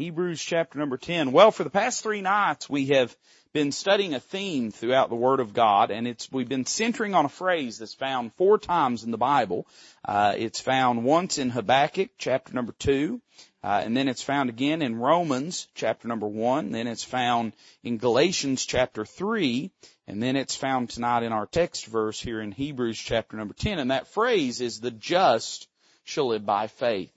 Hebrews chapter number 10. Well, for the past three nights we have been studying a theme throughout the Word of God, and it's we've been centering on a phrase that's found four times in the Bible. Uh, it's found once in Habakkuk chapter number two, uh, and then it's found again in Romans chapter number one. Then it's found in Galatians chapter three, and then it's found tonight in our text verse here in Hebrews chapter number ten. And that phrase is "the just shall live by faith."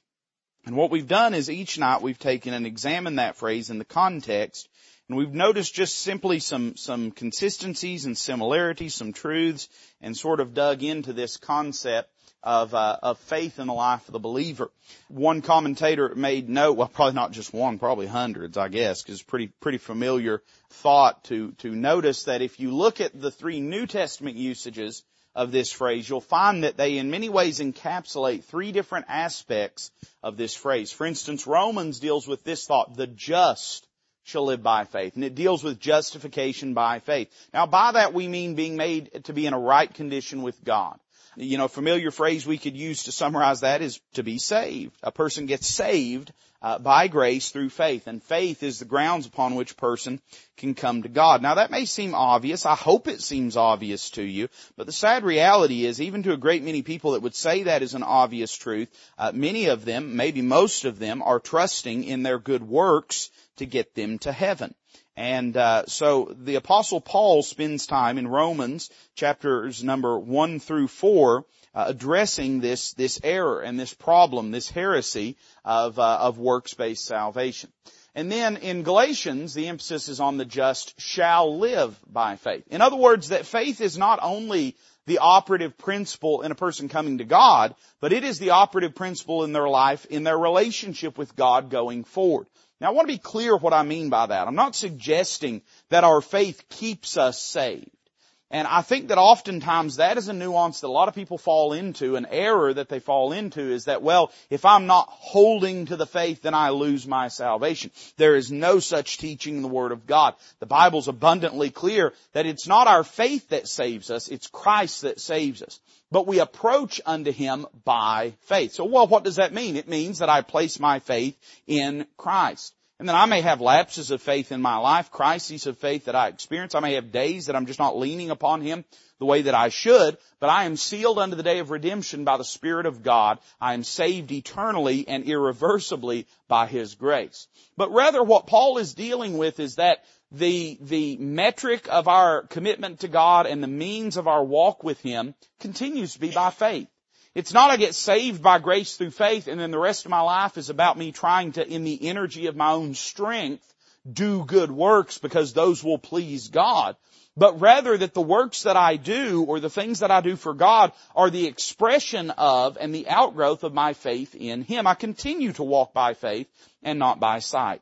And what we've done is each night we've taken and examined that phrase in the context and we've noticed just simply some, some consistencies and similarities, some truths, and sort of dug into this concept of, uh, of faith in the life of the believer. One commentator made note, well probably not just one, probably hundreds, I guess, because it's pretty, pretty familiar thought to, to notice that if you look at the three New Testament usages of this phrase, you'll find that they in many ways encapsulate three different aspects of this phrase. For instance, Romans deals with this thought, the just shall live by faith. And it deals with justification by faith. Now by that we mean being made to be in a right condition with God. You know, familiar phrase we could use to summarize that is to be saved. A person gets saved uh, by grace through faith, and faith is the grounds upon which a person can come to God. Now that may seem obvious. I hope it seems obvious to you, but the sad reality is, even to a great many people that would say that is an obvious truth, uh, many of them, maybe most of them, are trusting in their good works to get them to heaven. And uh, so the apostle Paul spends time in Romans chapters number one through four uh, addressing this this error and this problem, this heresy of uh, of works based salvation. And then in Galatians, the emphasis is on the just shall live by faith. In other words, that faith is not only the operative principle in a person coming to God, but it is the operative principle in their life, in their relationship with God going forward. Now I want to be clear what I mean by that. I'm not suggesting that our faith keeps us saved. And I think that oftentimes that is a nuance that a lot of people fall into, an error that they fall into is that, well, if I'm not holding to the faith, then I lose my salvation. There is no such teaching in the Word of God. The Bible's abundantly clear that it's not our faith that saves us, it's Christ that saves us. But we approach unto Him by faith. So well, what does that mean? It means that I place my faith in Christ. And then I may have lapses of faith in my life, crises of faith that I experience. I may have days that I'm just not leaning upon Him the way that I should, but I am sealed unto the day of redemption by the Spirit of God. I am saved eternally and irreversibly by His grace. But rather what Paul is dealing with is that the, the metric of our commitment to God and the means of our walk with Him continues to be by faith. It's not I get saved by grace through faith and then the rest of my life is about me trying to, in the energy of my own strength, do good works because those will please God. But rather that the works that I do or the things that I do for God are the expression of and the outgrowth of my faith in Him. I continue to walk by faith and not by sight.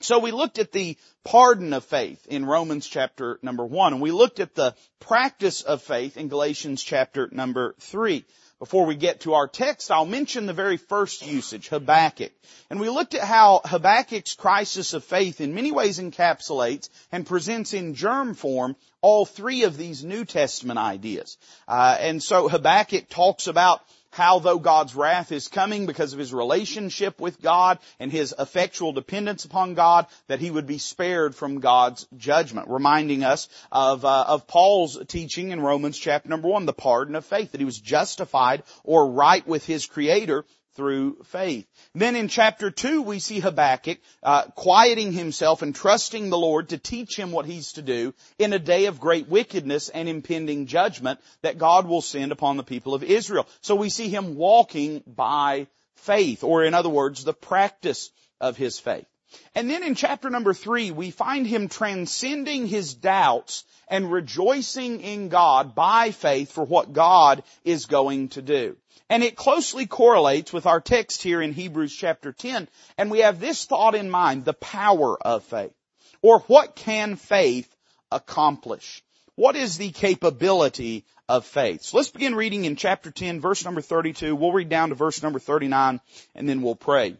So we looked at the pardon of faith in Romans chapter number one, and we looked at the practice of faith in Galatians chapter number three. Before we get to our text, I'll mention the very first usage, Habakkuk. And we looked at how Habakkuk's crisis of faith in many ways encapsulates and presents in germ form all three of these New Testament ideas. Uh, and so Habakkuk talks about how though God's wrath is coming because of his relationship with God and his effectual dependence upon God, that he would be spared from God's judgment, reminding us of uh, of Paul's teaching in Romans chapter number one, the pardon of faith, that he was justified or right with his Creator through faith. Then in chapter 2 we see Habakkuk uh, quieting himself and trusting the Lord to teach him what he's to do in a day of great wickedness and impending judgment that God will send upon the people of Israel. So we see him walking by faith, or in other words, the practice of his faith. And then in chapter number three, we find him transcending his doubts and rejoicing in God by faith for what God is going to do. And it closely correlates with our text here in Hebrews chapter 10. And we have this thought in mind, the power of faith. Or what can faith accomplish? What is the capability of faith? So let's begin reading in chapter 10, verse number 32. We'll read down to verse number 39 and then we'll pray.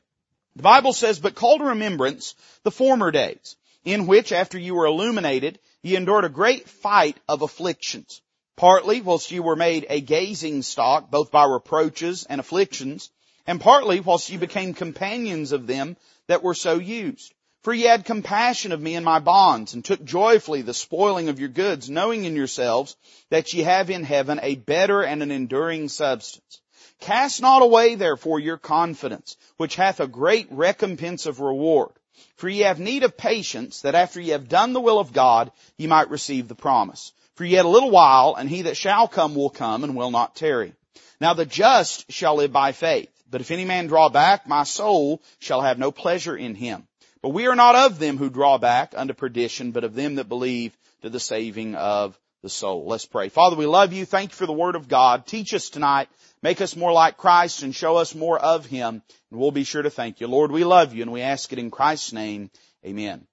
The Bible says, but call to remembrance the former days, in which after you were illuminated, ye endured a great fight of afflictions partly whilst you were made a gazing stock, both by reproaches and afflictions, and partly whilst you became companions of them that were so used. For ye had compassion of me in my bonds, and took joyfully the spoiling of your goods, knowing in yourselves that ye have in heaven a better and an enduring substance. Cast not away therefore your confidence, which hath a great recompense of reward. For ye have need of patience, that after ye have done the will of God, ye might receive the promise. For yet a little while, and he that shall come will come, and will not tarry. Now the just shall live by faith. But if any man draw back, my soul shall have no pleasure in him. But we are not of them who draw back unto perdition, but of them that believe to the saving of the soul. Let's pray. Father, we love you. Thank you for the word of God. Teach us tonight. Make us more like Christ and show us more of Him. And we'll be sure to thank you. Lord, we love you and we ask it in Christ's name. Amen.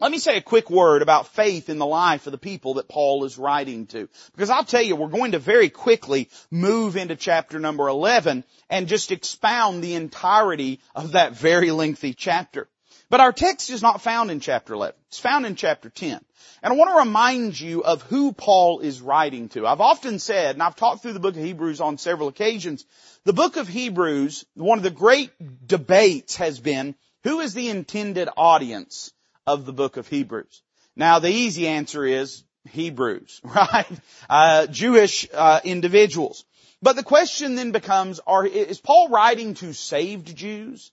Let me say a quick word about faith in the life of the people that Paul is writing to. Because I'll tell you, we're going to very quickly move into chapter number 11 and just expound the entirety of that very lengthy chapter. But our text is not found in chapter 11. It's found in chapter 10. And I want to remind you of who Paul is writing to. I've often said, and I've talked through the book of Hebrews on several occasions, the book of Hebrews, one of the great debates has been, who is the intended audience of the book of Hebrews? Now the easy answer is Hebrews, right? Uh, Jewish uh, individuals. But the question then becomes, are, is Paul writing to saved Jews?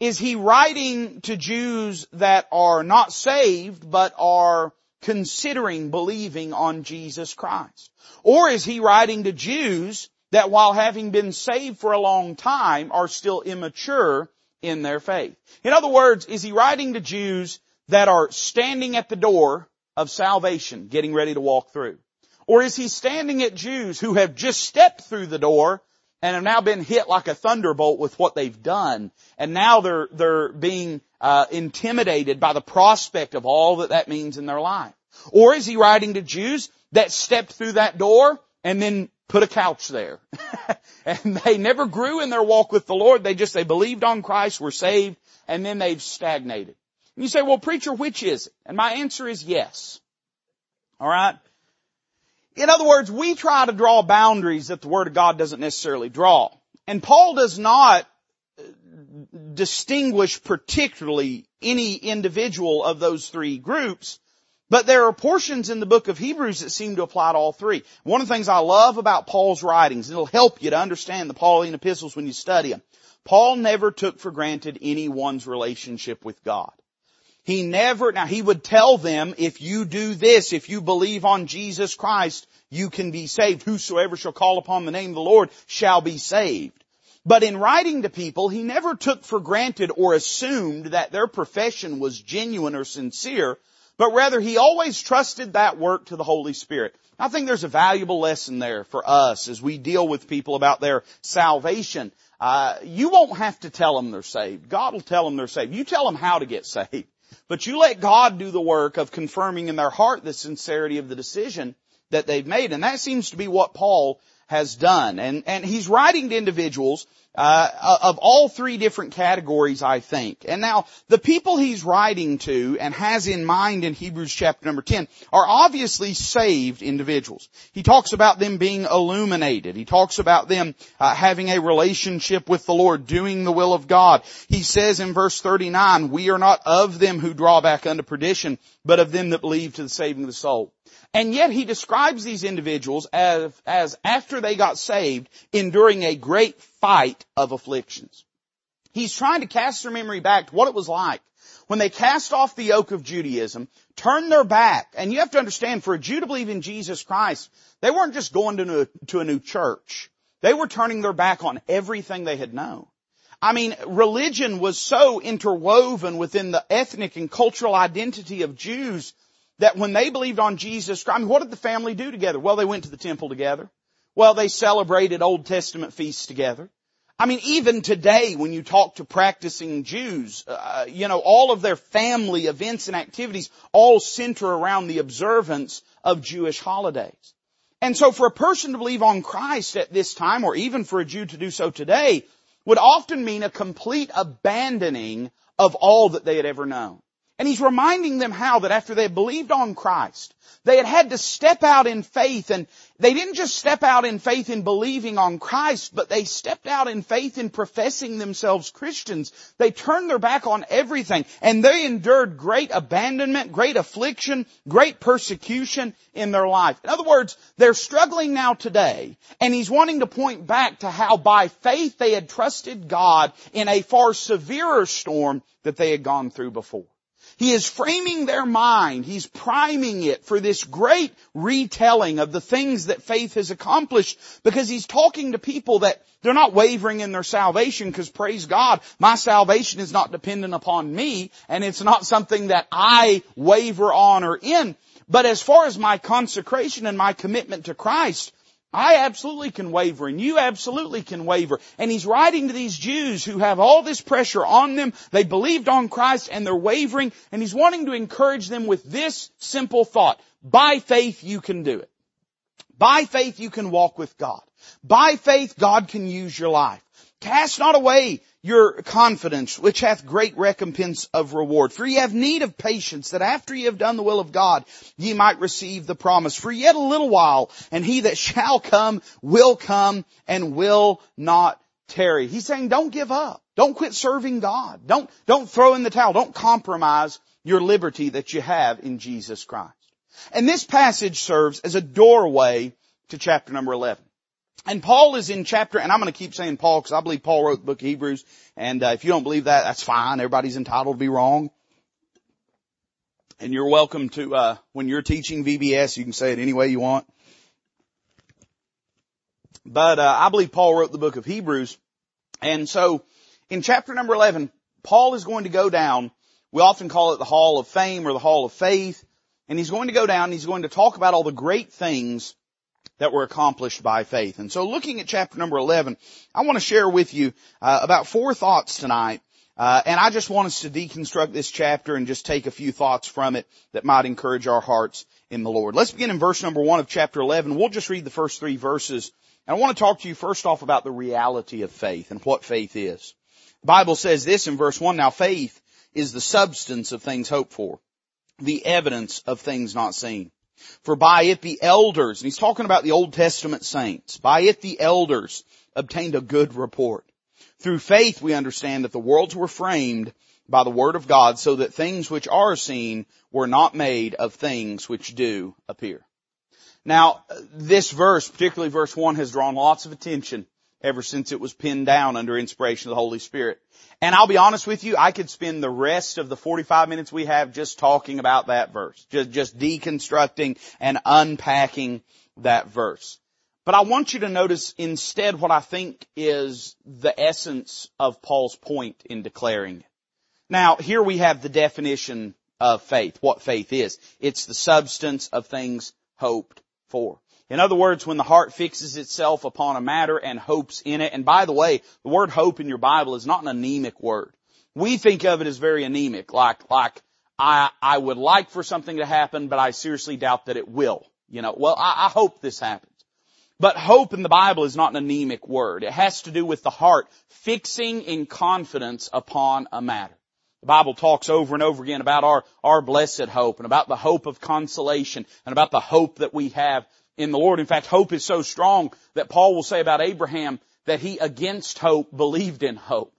Is he writing to Jews that are not saved but are considering believing on Jesus Christ? Or is he writing to Jews that while having been saved for a long time are still immature in their faith? In other words, is he writing to Jews that are standing at the door of salvation, getting ready to walk through? Or is he standing at Jews who have just stepped through the door and have now been hit like a thunderbolt with what they've done. And now they're, they're being uh, intimidated by the prospect of all that that means in their life. Or is he writing to Jews that stepped through that door and then put a couch there? and they never grew in their walk with the Lord. They just, they believed on Christ, were saved, and then they've stagnated. And you say, well preacher, which is it? And my answer is yes. Alright? In other words, we try to draw boundaries that the Word of God doesn't necessarily draw. And Paul does not uh, distinguish particularly any individual of those three groups, but there are portions in the book of Hebrews that seem to apply to all three. One of the things I love about Paul's writings, and it'll help you to understand the Pauline epistles when you study them. Paul never took for granted anyone's relationship with God. He never, now he would tell them, if you do this, if you believe on Jesus Christ, you can be saved. Whosoever shall call upon the name of the Lord shall be saved. But in writing to people, he never took for granted or assumed that their profession was genuine or sincere, but rather he always trusted that work to the Holy Spirit. I think there's a valuable lesson there for us as we deal with people about their salvation. Uh, you won't have to tell them they're saved. God will tell them they're saved. You tell them how to get saved. But you let God do the work of confirming in their heart the sincerity of the decision that they've made. And that seems to be what Paul has done. And, and he's writing to individuals uh, of all three different categories, I think. And now, the people he's writing to and has in mind in Hebrews chapter number 10 are obviously saved individuals. He talks about them being illuminated. He talks about them uh, having a relationship with the Lord, doing the will of God. He says in verse 39, we are not of them who draw back unto perdition, but of them that believe to the saving of the soul. And yet he describes these individuals as, as after they got saved, enduring a great fight of afflictions. He's trying to cast their memory back to what it was like when they cast off the yoke of Judaism, turned their back, and you have to understand, for a Jew to believe in Jesus Christ, they weren't just going to, new, to a new church. They were turning their back on everything they had known. I mean, religion was so interwoven within the ethnic and cultural identity of Jews that when they believed on Jesus Christ, I mean, what did the family do together? Well, they went to the temple together. Well, they celebrated Old Testament feasts together. I mean, even today, when you talk to practicing Jews, uh, you know, all of their family events and activities all center around the observance of Jewish holidays. And so for a person to believe on Christ at this time, or even for a Jew to do so today, would often mean a complete abandoning of all that they had ever known. And he's reminding them how that after they had believed on Christ, they had had to step out in faith and they didn't just step out in faith in believing on Christ, but they stepped out in faith in professing themselves Christians. They turned their back on everything and they endured great abandonment, great affliction, great persecution in their life. In other words, they're struggling now today and he's wanting to point back to how by faith they had trusted God in a far severer storm that they had gone through before. He is framing their mind. He's priming it for this great retelling of the things that faith has accomplished because he's talking to people that they're not wavering in their salvation because praise God, my salvation is not dependent upon me and it's not something that I waver on or in. But as far as my consecration and my commitment to Christ, I absolutely can waver and you absolutely can waver. And he's writing to these Jews who have all this pressure on them. They believed on Christ and they're wavering and he's wanting to encourage them with this simple thought. By faith you can do it. By faith you can walk with God. By faith God can use your life. Cast not away your confidence, which hath great recompense of reward. For ye have need of patience, that after ye have done the will of God, ye might receive the promise. For yet a little while, and he that shall come will come and will not tarry. He's saying don't give up. Don't quit serving God. Don't, don't throw in the towel. Don't compromise your liberty that you have in Jesus Christ. And this passage serves as a doorway to chapter number 11. And Paul is in chapter, and I'm going to keep saying Paul because I believe Paul wrote the book of Hebrews. And uh, if you don't believe that, that's fine. Everybody's entitled to be wrong. And you're welcome to, uh, when you're teaching VBS, you can say it any way you want. But uh, I believe Paul wrote the book of Hebrews. And so in chapter number 11, Paul is going to go down. We often call it the hall of fame or the hall of faith. And he's going to go down he's going to talk about all the great things that were accomplished by faith. And so looking at chapter number 11, I want to share with you uh, about four thoughts tonight. Uh, and I just want us to deconstruct this chapter and just take a few thoughts from it that might encourage our hearts in the Lord. Let's begin in verse number one of chapter 11. We'll just read the first three verses. And I want to talk to you first off about the reality of faith and what faith is. The Bible says this in verse one, now faith is the substance of things hoped for, the evidence of things not seen. For by it the elders, and he's talking about the Old Testament saints, by it the elders obtained a good report. Through faith we understand that the worlds were framed by the word of God so that things which are seen were not made of things which do appear. Now, this verse, particularly verse 1, has drawn lots of attention ever since it was pinned down under inspiration of the Holy Spirit. And I'll be honest with you, I could spend the rest of the 45 minutes we have just talking about that verse, just, just deconstructing and unpacking that verse. But I want you to notice instead what I think is the essence of Paul's point in declaring it. Now, here we have the definition of faith, what faith is. It's the substance of things hoped for. In other words, when the heart fixes itself upon a matter and hopes in it, and by the way, the word hope in your Bible is not an anemic word. We think of it as very anemic, like, like, I, I would like for something to happen, but I seriously doubt that it will. You know, well, I, I hope this happens. But hope in the Bible is not an anemic word. It has to do with the heart fixing in confidence upon a matter. The Bible talks over and over again about our, our blessed hope and about the hope of consolation and about the hope that we have in the Lord. In fact, hope is so strong that Paul will say about Abraham that he against hope believed in hope.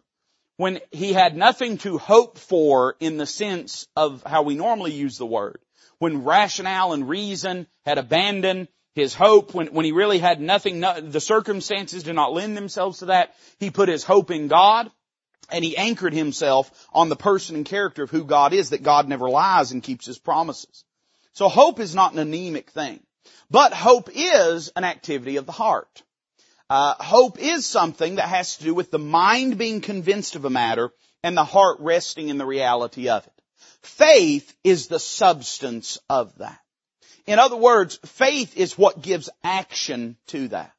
When he had nothing to hope for in the sense of how we normally use the word. When rationale and reason had abandoned his hope, when, when he really had nothing, no, the circumstances did not lend themselves to that, he put his hope in God and he anchored himself on the person and character of who God is, that God never lies and keeps his promises. So hope is not an anemic thing. But hope is an activity of the heart. Uh, hope is something that has to do with the mind being convinced of a matter and the heart resting in the reality of it. Faith is the substance of that. In other words, faith is what gives action to that.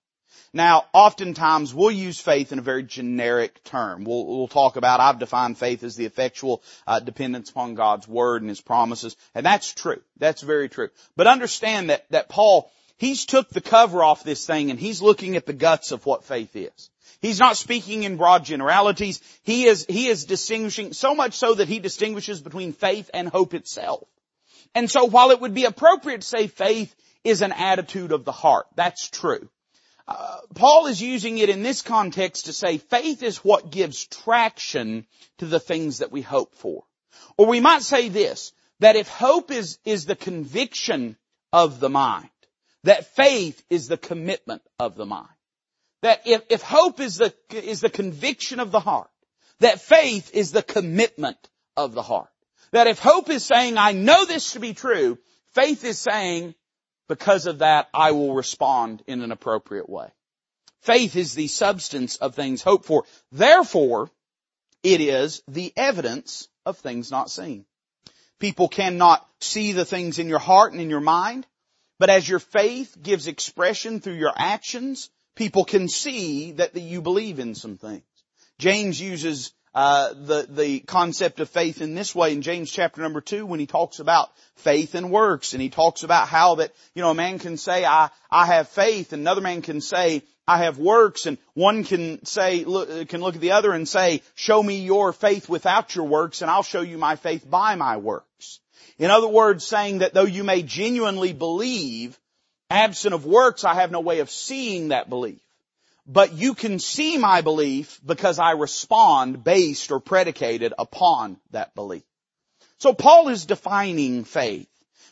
Now, oftentimes we'll use faith in a very generic term. We'll, we'll talk about, I've defined faith as the effectual uh, dependence upon God's Word and His promises. And that's true. That's very true. But understand that, that Paul, he's took the cover off this thing and he's looking at the guts of what faith is. He's not speaking in broad generalities. He is, he is distinguishing so much so that he distinguishes between faith and hope itself. And so while it would be appropriate to say faith is an attitude of the heart, that's true. Uh, Paul is using it in this context to say faith is what gives traction to the things that we hope for. Or we might say this, that if hope is, is the conviction of the mind, that faith is the commitment of the mind. That if, if hope is the, is the conviction of the heart, that faith is the commitment of the heart. That if hope is saying, I know this to be true, faith is saying, because of that, I will respond in an appropriate way. Faith is the substance of things hoped for. Therefore, it is the evidence of things not seen. People cannot see the things in your heart and in your mind, but as your faith gives expression through your actions, people can see that you believe in some things. James uses uh, the the concept of faith in this way in James chapter number two when he talks about faith and works and he talks about how that you know a man can say I I have faith and another man can say I have works and one can say look, can look at the other and say show me your faith without your works and I'll show you my faith by my works. In other words, saying that though you may genuinely believe, absent of works, I have no way of seeing that belief. But you can see my belief because I respond based or predicated upon that belief. So Paul is defining faith.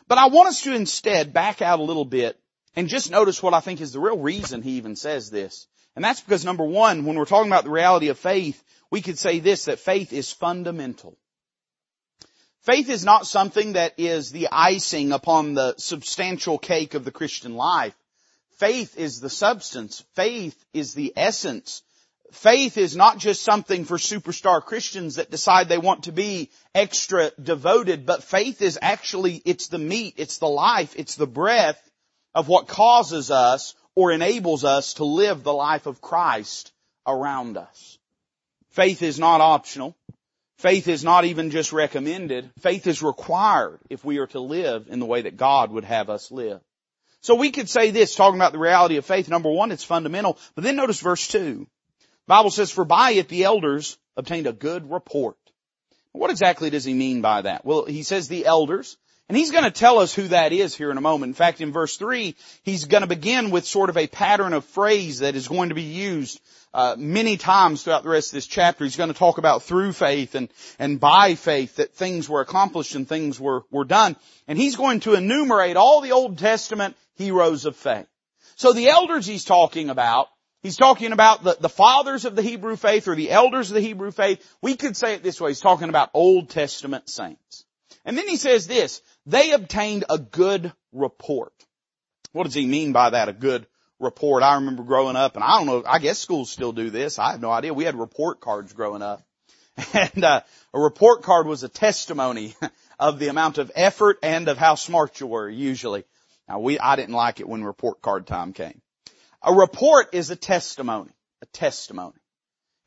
But I want us to instead back out a little bit and just notice what I think is the real reason he even says this. And that's because number one, when we're talking about the reality of faith, we could say this, that faith is fundamental. Faith is not something that is the icing upon the substantial cake of the Christian life. Faith is the substance. Faith is the essence. Faith is not just something for superstar Christians that decide they want to be extra devoted, but faith is actually, it's the meat, it's the life, it's the breath of what causes us or enables us to live the life of Christ around us. Faith is not optional. Faith is not even just recommended. Faith is required if we are to live in the way that God would have us live. So we could say this, talking about the reality of faith. Number one, it's fundamental. But then notice verse two. The Bible says, for by it the elders obtained a good report. What exactly does he mean by that? Well, he says the elders, and he's going to tell us who that is here in a moment. In fact, in verse 3, he's going to begin with sort of a pattern of phrase that is going to be used uh, many times throughout the rest of this chapter, he's going to talk about through faith and, and by faith that things were accomplished and things were, were done. And he's going to enumerate all the Old Testament heroes of faith. So the elders he's talking about, he's talking about the, the fathers of the Hebrew faith or the elders of the Hebrew faith. We could say it this way. He's talking about Old Testament saints. And then he says this, they obtained a good report. What does he mean by that, a good report. I remember growing up, and I don't know, I guess schools still do this. I have no idea. We had report cards growing up. And uh, a report card was a testimony of the amount of effort and of how smart you were usually. Now we, I didn't like it when report card time came. A report is a testimony, a testimony.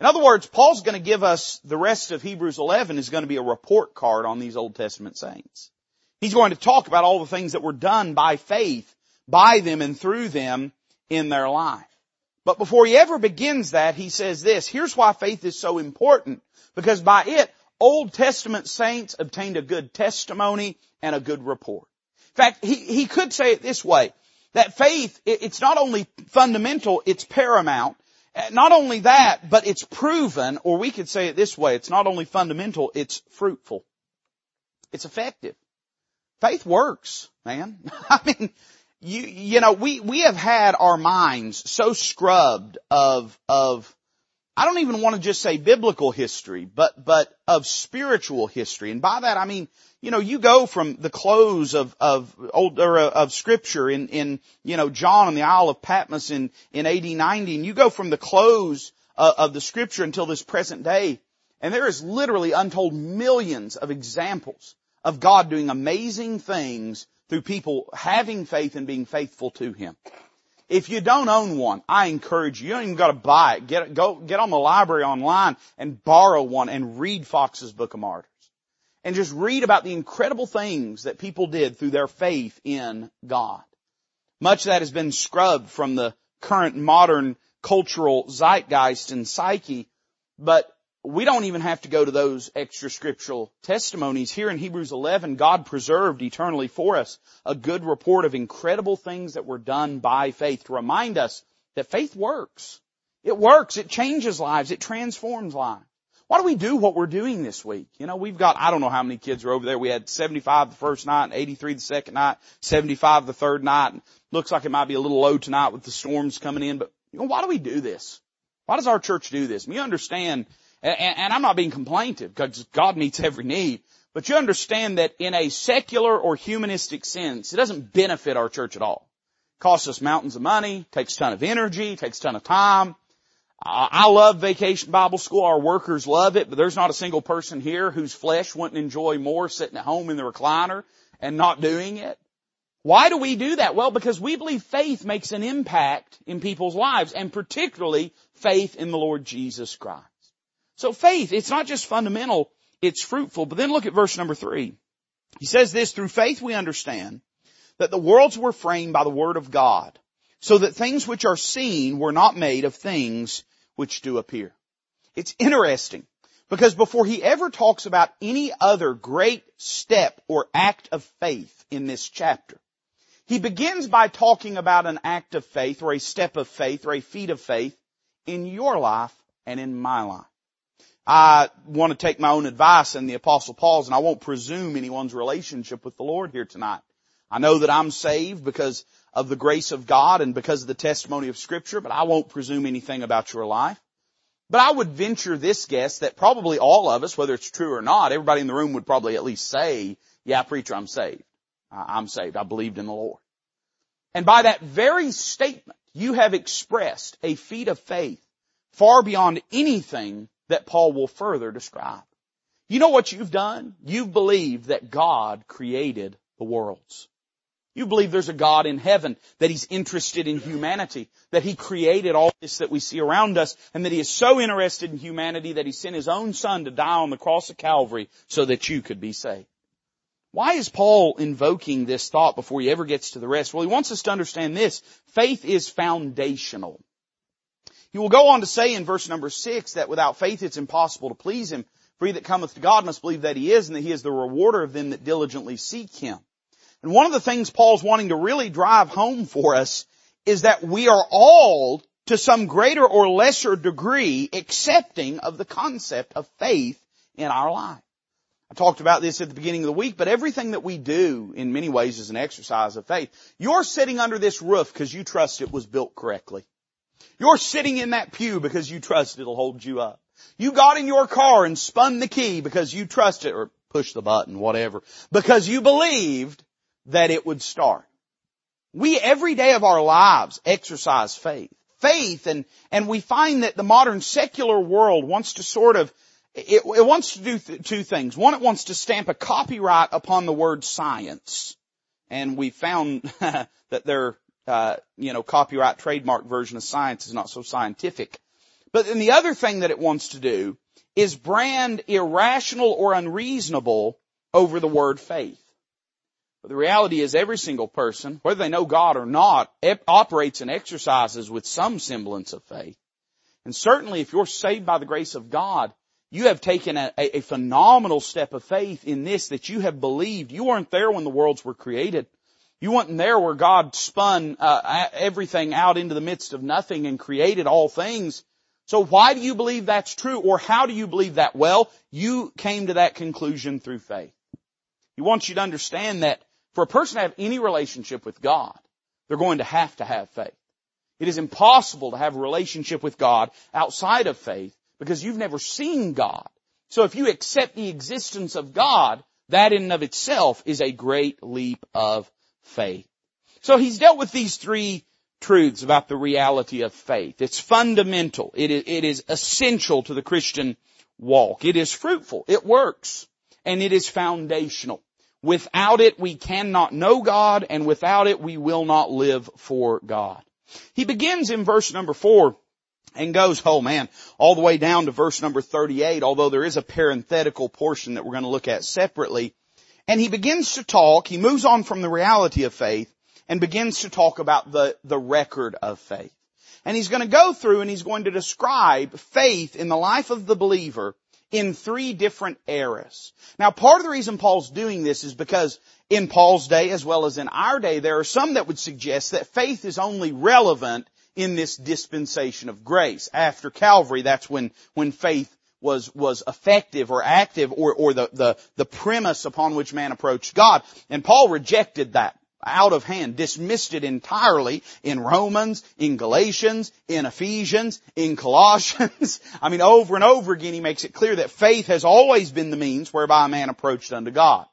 In other words, Paul's going to give us the rest of Hebrews 11 is going to be a report card on these Old Testament saints. He's going to talk about all the things that were done by faith by them and through them in their life. But before he ever begins that, he says this, here's why faith is so important. Because by it, Old Testament saints obtained a good testimony and a good report. In fact, he, he could say it this way, that faith, it's not only fundamental, it's paramount. Uh, not only that, but it's proven, or we could say it this way, it's not only fundamental, it's fruitful. It's effective. Faith works, man. I mean, you, you know, we, we have had our minds so scrubbed of, of, I don't even want to just say biblical history, but, but of spiritual history. And by that I mean, you know, you go from the close of, of old, or uh, of scripture in, in, you know, John on the Isle of Patmos in, in AD 90, and you go from the close uh, of the scripture until this present day, and there is literally untold millions of examples of God doing amazing things through people having faith and being faithful to Him. If you don't own one, I encourage you, you don't even got to buy it. Get, go, get on the library online and borrow one and read Fox's Book of Martyrs. And just read about the incredible things that people did through their faith in God. Much of that has been scrubbed from the current modern cultural zeitgeist and psyche, but we don't even have to go to those extra scriptural testimonies. Here in Hebrews 11, God preserved eternally for us a good report of incredible things that were done by faith to remind us that faith works. It works. It changes lives. It transforms lives. Why do we do what we're doing this week? You know, we've got, I don't know how many kids are over there. We had 75 the first night and 83 the second night, 75 the third night. And Looks like it might be a little low tonight with the storms coming in, but you know, why do we do this? Why does our church do this? You understand and, and I'm not being complaintive because God meets every need. But you understand that in a secular or humanistic sense, it doesn't benefit our church at all. It costs us mountains of money, takes a ton of energy, takes a ton of time. I love vacation Bible school. Our workers love it, but there's not a single person here whose flesh wouldn't enjoy more sitting at home in the recliner and not doing it. Why do we do that? Well, because we believe faith makes an impact in people's lives and particularly faith in the Lord Jesus Christ. So faith, it's not just fundamental, it's fruitful. But then look at verse number three. He says this, through faith we understand that the worlds were framed by the word of God, so that things which are seen were not made of things which do appear. It's interesting because before he ever talks about any other great step or act of faith in this chapter, he begins by talking about an act of faith or a step of faith or a feat of faith in your life and in my life. I want to take my own advice in the apostle Paul's and I won't presume anyone's relationship with the Lord here tonight. I know that I'm saved because of the grace of God and because of the testimony of scripture, but I won't presume anything about your life. But I would venture this guess that probably all of us, whether it's true or not, everybody in the room would probably at least say, yeah, preacher, I'm saved. I'm saved. I believed in the Lord. And by that very statement, you have expressed a feat of faith far beyond anything that Paul will further describe. You know what you've done? You've believed that God created the worlds. You believe there's a God in heaven, that He's interested in humanity, that He created all this that we see around us, and that He is so interested in humanity that He sent His own Son to die on the cross of Calvary so that you could be saved. Why is Paul invoking this thought before he ever gets to the rest? Well, he wants us to understand this. Faith is foundational. He will go on to say in verse number six that without faith it's impossible to please Him. For he that cometh to God must believe that He is and that He is the rewarder of them that diligently seek Him. And one of the things Paul's wanting to really drive home for us is that we are all to some greater or lesser degree accepting of the concept of faith in our life. I talked about this at the beginning of the week, but everything that we do in many ways is an exercise of faith. You're sitting under this roof because you trust it was built correctly. You're sitting in that pew because you trust it'll hold you up. You got in your car and spun the key because you trust it or push the button, whatever, because you believed that it would start. We every day of our lives exercise faith. Faith and, and we find that the modern secular world wants to sort of, it, it wants to do th- two things. One, it wants to stamp a copyright upon the word science. And we found that their, uh, you know, copyright trademark version of science is not so scientific. But then the other thing that it wants to do is brand irrational or unreasonable over the word faith. The reality is every single person, whether they know God or not, operates and exercises with some semblance of faith. And certainly if you're saved by the grace of God, you have taken a, a, phenomenal step of faith in this that you have believed. You weren't there when the worlds were created. You weren't there where God spun uh, everything out into the midst of nothing and created all things. So why do you believe that's true? Or how do you believe that? Well, you came to that conclusion through faith. He wants you to understand that for a person to have any relationship with God, they're going to have to have faith. It is impossible to have a relationship with God outside of faith because you've never seen God. So if you accept the existence of God, that in and of itself is a great leap of faith. So he's dealt with these three truths about the reality of faith. It's fundamental. It is, it is essential to the Christian walk. It is fruitful. It works. And it is foundational. Without it, we cannot know God, and without it, we will not live for God. He begins in verse number four and goes, oh man, all the way down to verse number 38, although there is a parenthetical portion that we're going to look at separately. And he begins to talk, he moves on from the reality of faith and begins to talk about the, the record of faith. And he's going to go through and he's going to describe faith in the life of the believer in three different eras. Now part of the reason Paul's doing this is because in Paul's day as well as in our day, there are some that would suggest that faith is only relevant in this dispensation of grace. After Calvary, that's when, when faith was, was effective or active or, or the, the, the premise upon which man approached God. And Paul rejected that out of hand, dismissed it entirely in Romans, in Galatians, in Ephesians, in Colossians. I mean, over and over again he makes it clear that faith has always been the means whereby a man approached unto God.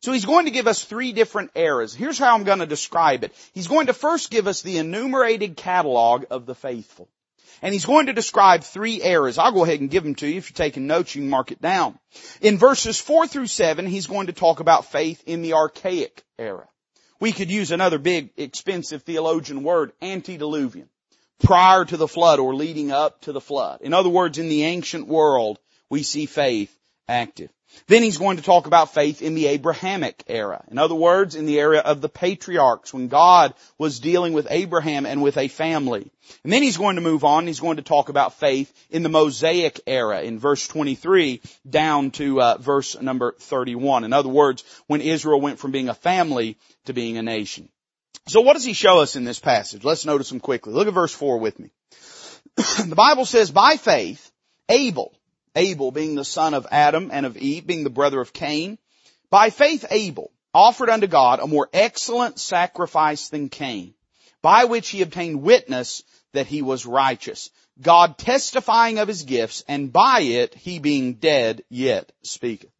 So he's going to give us three different eras. Here's how I'm going to describe it. He's going to first give us the enumerated catalog of the faithful. And he's going to describe three eras. I'll go ahead and give them to you. If you're taking notes, you can mark it down. In verses four through seven, he's going to talk about faith in the archaic era. We could use another big, expensive theologian word, antediluvian. Prior to the flood or leading up to the flood. In other words, in the ancient world, we see faith active. Then he's going to talk about faith in the Abrahamic era. In other words, in the era of the patriarchs, when God was dealing with Abraham and with a family. And then he's going to move on, he's going to talk about faith in the Mosaic era, in verse 23 down to uh, verse number 31. In other words, when Israel went from being a family to being a nation. So what does he show us in this passage? Let's notice them quickly. Look at verse 4 with me. the Bible says, by faith, Abel, Abel being the son of Adam and of Eve, being the brother of Cain. By faith Abel offered unto God a more excellent sacrifice than Cain, by which he obtained witness that he was righteous. God testifying of his gifts, and by it he being dead yet speaketh.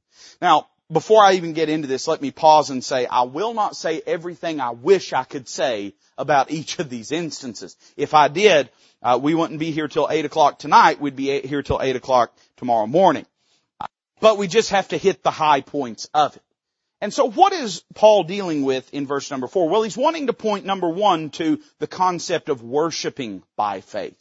Now, before I even get into this, let me pause and say, I will not say everything I wish I could say about each of these instances. If I did, uh, we wouldn't be here till 8 o'clock tonight. We'd be here till 8 o'clock tomorrow morning. But we just have to hit the high points of it. And so what is Paul dealing with in verse number 4? Well, he's wanting to point number one to the concept of worshiping by faith.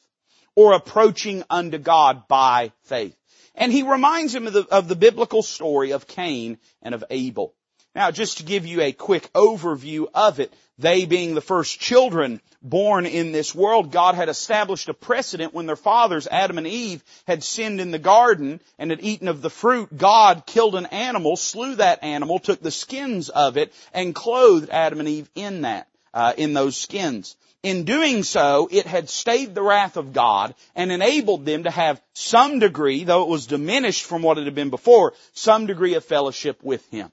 Or approaching unto God by faith. And he reminds him of the, of the biblical story of Cain and of Abel. Now, just to give you a quick overview of it, they being the first children born in this world, God had established a precedent when their fathers, Adam and Eve, had sinned in the garden and had eaten of the fruit. God killed an animal, slew that animal, took the skins of it, and clothed Adam and Eve in that, uh, in those skins. In doing so, it had stayed the wrath of God and enabled them to have some degree, though it was diminished from what it had been before, some degree of fellowship with Him.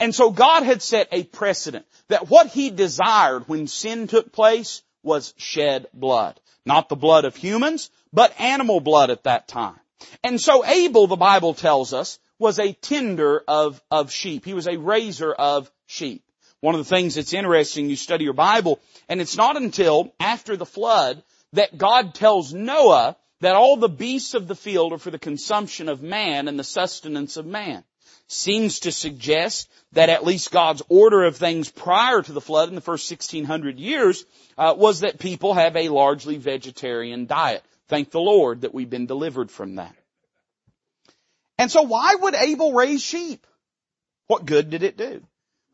And so God had set a precedent that what He desired when sin took place was shed blood. Not the blood of humans, but animal blood at that time. And so Abel, the Bible tells us, was a tender of, of sheep. He was a raiser of sheep. One of the things that's interesting, you study your Bible, and it's not until after the flood that God tells Noah that all the beasts of the field are for the consumption of man and the sustenance of man seems to suggest that at least God's order of things prior to the flood in the first 1600 years uh, was that people have a largely vegetarian diet. Thank the Lord that we've been delivered from that. And so why would Abel raise sheep? What good did it do?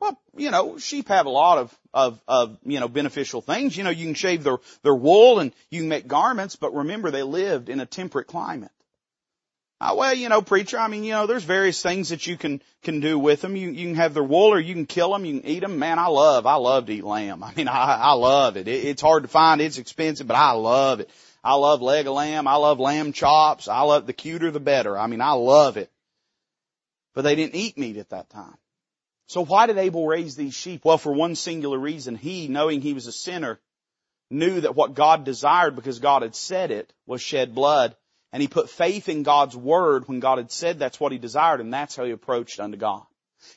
Well, you know, sheep have a lot of, of, of, you know, beneficial things. You know, you can shave their, their wool and you can make garments, but remember they lived in a temperate climate. Uh, well, you know, preacher, I mean, you know, there's various things that you can, can do with them. You, you can have their wool or you can kill them, you can eat them. Man, I love, I love to eat lamb. I mean, I, I love it. it. It's hard to find, it's expensive, but I love it. I love leg of lamb, I love lamb chops, I love the cuter the better. I mean, I love it. But they didn't eat meat at that time. So why did Abel raise these sheep? Well, for one singular reason. He, knowing he was a sinner, knew that what God desired because God had said it was shed blood and he put faith in God's word when God had said that's what he desired, and that's how he approached unto God.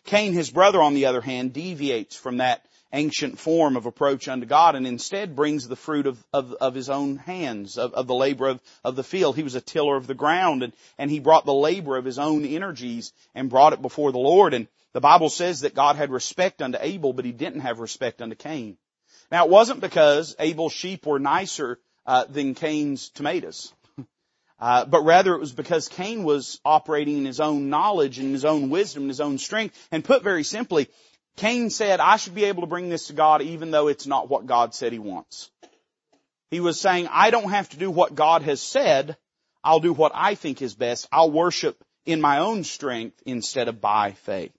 Cain, his brother, on the other hand, deviates from that ancient form of approach unto God and instead brings the fruit of, of, of his own hands, of, of the labor of, of the field. He was a tiller of the ground and, and he brought the labor of his own energies and brought it before the Lord. And the Bible says that God had respect unto Abel, but he didn't have respect unto Cain. Now it wasn't because Abel's sheep were nicer uh, than Cain's tomatoes. Uh, but rather it was because Cain was operating in his own knowledge and his own wisdom and his own strength. And put very simply, Cain said, I should be able to bring this to God even though it's not what God said he wants. He was saying, I don't have to do what God has said. I'll do what I think is best. I'll worship in my own strength instead of by faith.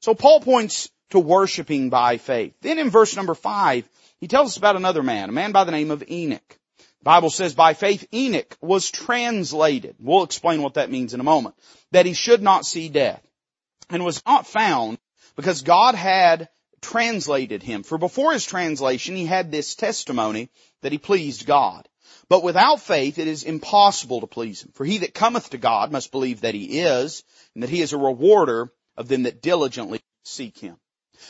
So Paul points to worshiping by faith. Then in verse number five, he tells us about another man, a man by the name of Enoch. Bible says by faith Enoch was translated. We'll explain what that means in a moment. That he should not see death and was not found because God had translated him. For before his translation, he had this testimony that he pleased God. But without faith, it is impossible to please him. For he that cometh to God must believe that he is, and that he is a rewarder of them that diligently seek him.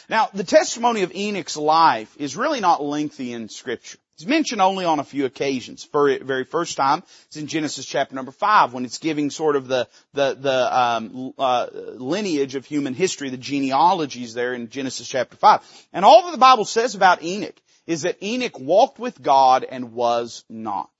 Now, the testimony of Enoch's life is really not lengthy in scripture. It's mentioned only on a few occasions. For very first time, it's in Genesis chapter number five when it's giving sort of the the the um, uh, lineage of human history, the genealogies there in Genesis chapter five. And all that the Bible says about Enoch is that Enoch walked with God and was not.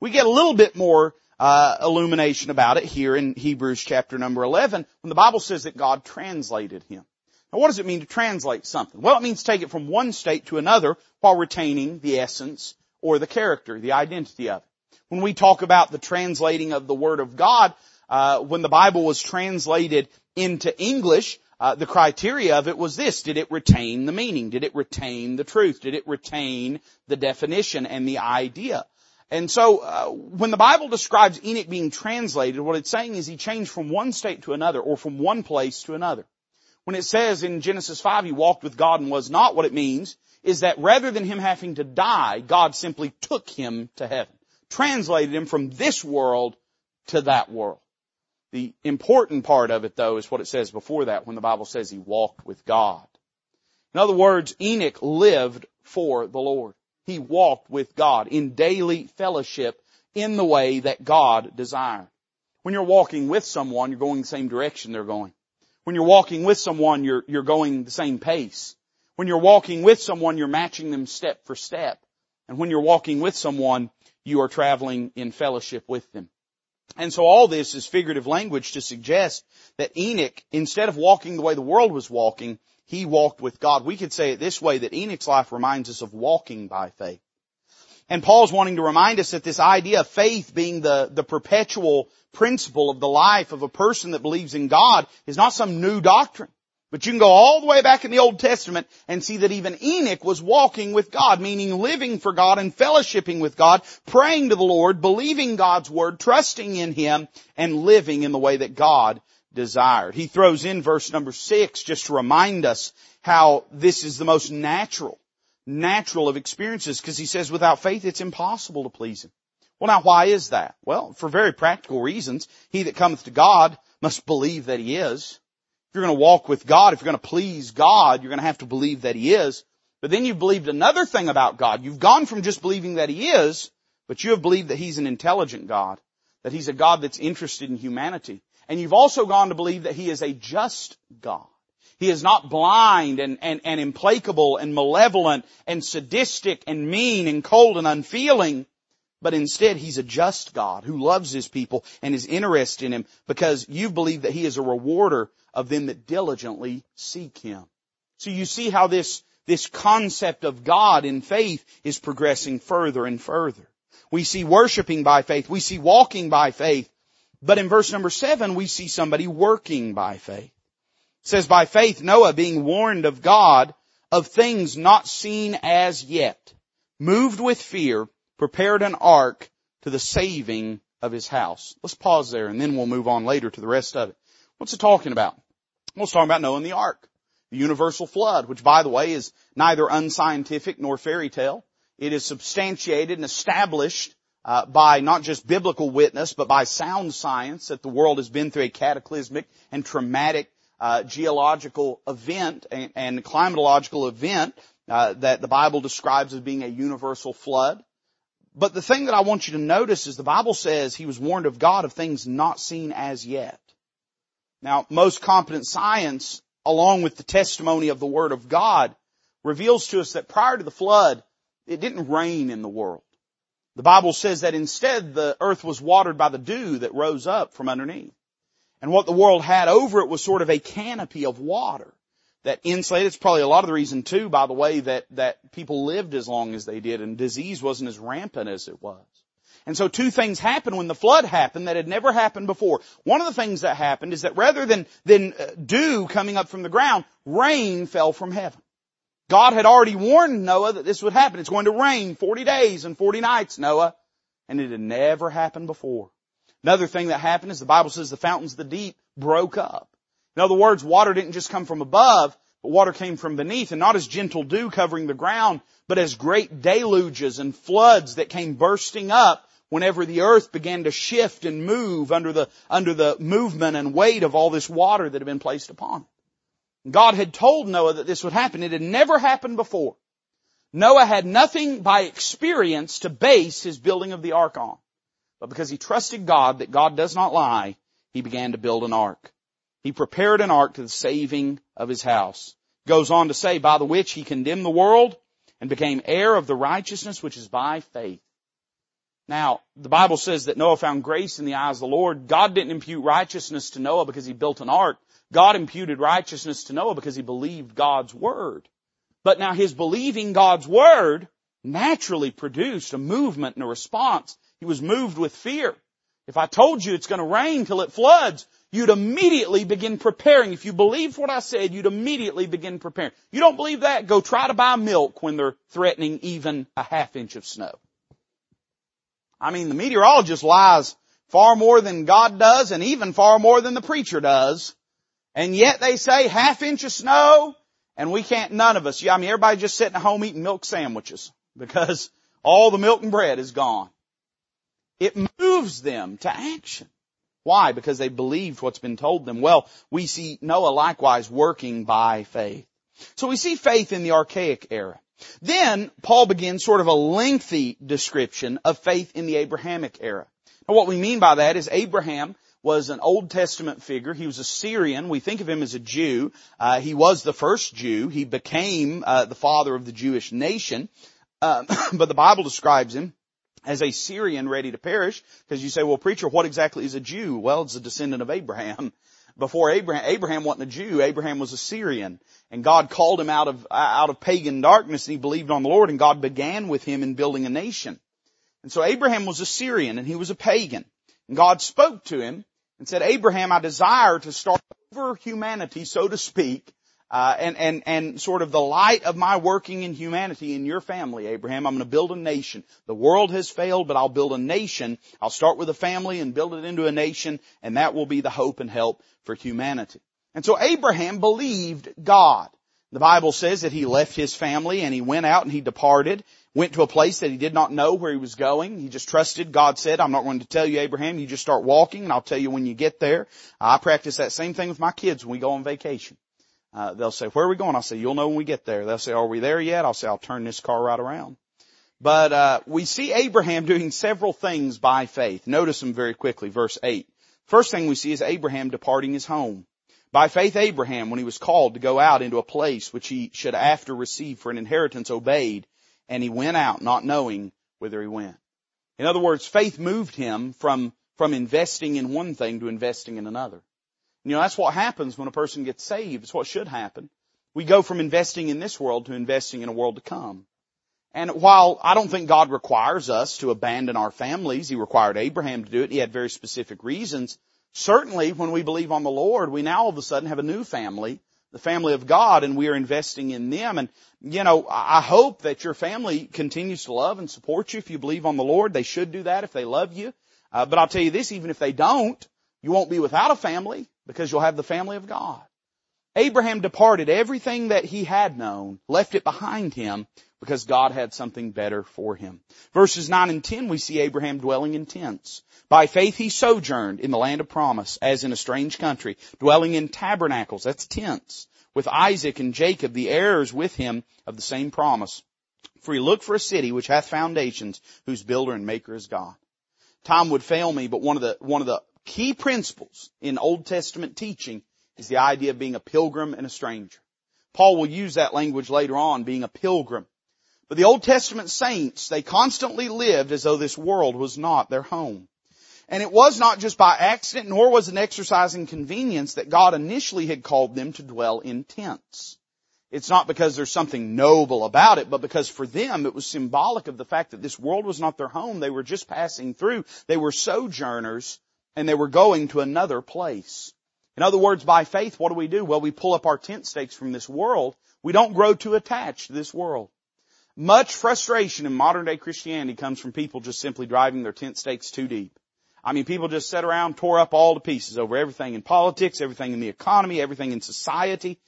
We get a little bit more uh, illumination about it here in Hebrews chapter number 11 when the Bible says that God translated him. Now what does it mean to translate something? Well, it means take it from one state to another while retaining the essence or the character, the identity of it. When we talk about the translating of the Word of God, uh, when the Bible was translated into English, uh, the criteria of it was this. Did it retain the meaning? Did it retain the truth? Did it retain the definition and the idea? And so, uh, when the Bible describes Enoch being translated, what it's saying is he changed from one state to another or from one place to another. When it says in Genesis 5 he walked with God and was not, what it means is that rather than him having to die, God simply took him to heaven. Translated him from this world to that world. The important part of it though is what it says before that when the Bible says he walked with God. In other words, Enoch lived for the Lord. He walked with God in daily fellowship in the way that God desired. When you're walking with someone, you're going the same direction they're going. When you're walking with someone, you're, you're going the same pace. When you're walking with someone, you're matching them step for step. And when you're walking with someone, you are traveling in fellowship with them. And so all this is figurative language to suggest that Enoch, instead of walking the way the world was walking, he walked with God. We could say it this way, that Enoch's life reminds us of walking by faith. And Paul's wanting to remind us that this idea of faith being the, the perpetual principle of the life of a person that believes in God is not some new doctrine. But you can go all the way back in the Old Testament and see that even Enoch was walking with God, meaning living for God and fellowshipping with God, praying to the Lord, believing God's Word, trusting in Him, and living in the way that God desired. He throws in verse number six just to remind us how this is the most natural, natural of experiences because he says without faith it's impossible to please Him. Well now why is that? Well, for very practical reasons. He that cometh to God must believe that He is. If you're going to walk with God, if you're going to please God, you're going to have to believe that He is. But then you've believed another thing about God. You've gone from just believing that He is, but you have believed that He's an intelligent God, that He's a God that's interested in humanity. And you've also gone to believe that He is a just God. He is not blind and, and, and implacable and malevolent and sadistic and mean and cold and unfeeling, but instead He's a just God who loves His people and is interested in Him because you believe that He is a rewarder of them that diligently seek Him. So you see how this, this concept of God in faith is progressing further and further. We see worshiping by faith. We see walking by faith. But in verse number seven, we see somebody working by faith. It says, by faith Noah being warned of God of things not seen as yet, moved with fear, prepared an ark to the saving of his house. Let's pause there and then we'll move on later to the rest of it. What's it talking about? Well, it's talking about Noah and the ark. The universal flood, which by the way is neither unscientific nor fairy tale. It is substantiated and established uh, by not just biblical witness, but by sound science that the world has been through a cataclysmic and traumatic uh, geological event and, and climatological event uh, that the Bible describes as being a universal flood. But the thing that I want you to notice is the Bible says he was warned of God of things not seen as yet. Now, most competent science, along with the testimony of the Word of God, reveals to us that prior to the flood, it didn't rain in the world. The Bible says that instead the earth was watered by the dew that rose up from underneath. And what the world had over it was sort of a canopy of water that insulated. It's probably a lot of the reason too, by the way, that, that people lived as long as they did and disease wasn't as rampant as it was. And so two things happened when the flood happened that had never happened before. One of the things that happened is that rather than, than uh, dew coming up from the ground, rain fell from heaven. God had already warned Noah that this would happen. It's going to rain 40 days and 40 nights, Noah. And it had never happened before. Another thing that happened is the Bible says the fountains of the deep broke up. In other words, water didn't just come from above, but water came from beneath and not as gentle dew covering the ground, but as great deluges and floods that came bursting up whenever the earth began to shift and move under the, under the movement and weight of all this water that had been placed upon it. God had told Noah that this would happen. It had never happened before. Noah had nothing by experience to base his building of the ark on. But because he trusted God that God does not lie, he began to build an ark. He prepared an ark to the saving of his house. Goes on to say, by the which he condemned the world and became heir of the righteousness which is by faith. Now, the Bible says that Noah found grace in the eyes of the Lord. God didn't impute righteousness to Noah because he built an ark. God imputed righteousness to Noah because he believed God's word. But now his believing God's word naturally produced a movement and a response. He was moved with fear. If I told you it's going to rain till it floods, you'd immediately begin preparing. If you believed what I said, you'd immediately begin preparing. You don't believe that? Go try to buy milk when they're threatening even a half inch of snow. I mean, the meteorologist lies far more than God does and even far more than the preacher does. And yet they say half inch of snow and we can't, none of us, Yeah, I mean, everybody just sitting at home eating milk sandwiches because all the milk and bread is gone. It moves them to action. Why? Because they believed what's been told them. Well, we see Noah likewise working by faith. So we see faith in the archaic era. Then Paul begins sort of a lengthy description of faith in the Abrahamic era. Now what we mean by that is Abraham was an Old Testament figure. He was a Syrian. We think of him as a Jew. Uh, he was the first Jew. He became uh, the father of the Jewish nation. Uh, but the Bible describes him as a Syrian ready to perish. Because you say, well, preacher, what exactly is a Jew? Well, it's a descendant of Abraham. Before Abraham, Abraham wasn't a Jew. Abraham was a Syrian. And God called him out of, out of pagan darkness and he believed on the Lord and God began with him in building a nation. And so Abraham was a Syrian and he was a pagan. And God spoke to him and said, Abraham, I desire to start over humanity, so to speak, uh, and and and sort of the light of my working in humanity in your family, Abraham. I'm going to build a nation. The world has failed, but I'll build a nation. I'll start with a family and build it into a nation, and that will be the hope and help for humanity. And so Abraham believed God. The Bible says that he left his family and he went out and he departed, went to a place that he did not know where he was going. He just trusted. God said, I'm not going to tell you, Abraham, you just start walking and I'll tell you when you get there. I practice that same thing with my kids when we go on vacation. Uh, they'll say, where are we going? I'll say, you'll know when we get there. They'll say, are we there yet? I'll say, I'll turn this car right around. But, uh, we see Abraham doing several things by faith. Notice them very quickly. Verse 8. First thing we see is Abraham departing his home. By faith Abraham, when he was called to go out into a place which he should after receive for an inheritance, obeyed, and he went out not knowing whither he went. In other words, faith moved him from, from investing in one thing to investing in another. You know, that's what happens when a person gets saved. It's what should happen. We go from investing in this world to investing in a world to come. And while I don't think God requires us to abandon our families, He required Abraham to do it. He had very specific reasons. Certainly when we believe on the Lord, we now all of a sudden have a new family, the family of God, and we are investing in them. And, you know, I hope that your family continues to love and support you if you believe on the Lord. They should do that if they love you. Uh, but I'll tell you this, even if they don't, you won't be without a family because you'll have the family of God. Abraham departed everything that he had known, left it behind him because God had something better for him. Verses 9 and 10 we see Abraham dwelling in tents. By faith he sojourned in the land of promise as in a strange country, dwelling in tabernacles, that's tents, with Isaac and Jacob, the heirs with him of the same promise. For he looked for a city which hath foundations, whose builder and maker is God. Time would fail me, but one of the, one of the key principles in Old Testament teaching is the idea of being a pilgrim and a stranger. Paul will use that language later on, being a pilgrim. But the Old Testament saints, they constantly lived as though this world was not their home. And it was not just by accident, nor was it an exercise in convenience that God initially had called them to dwell in tents. It's not because there's something noble about it, but because for them it was symbolic of the fact that this world was not their home. They were just passing through. They were sojourners and they were going to another place. In other words, by faith, what do we do? Well, we pull up our tent stakes from this world. We don't grow too attached to this world. Much frustration in modern day Christianity comes from people just simply driving their tent stakes too deep. I mean, people just sat around, tore up all to pieces over everything in politics, everything in the economy, everything in society.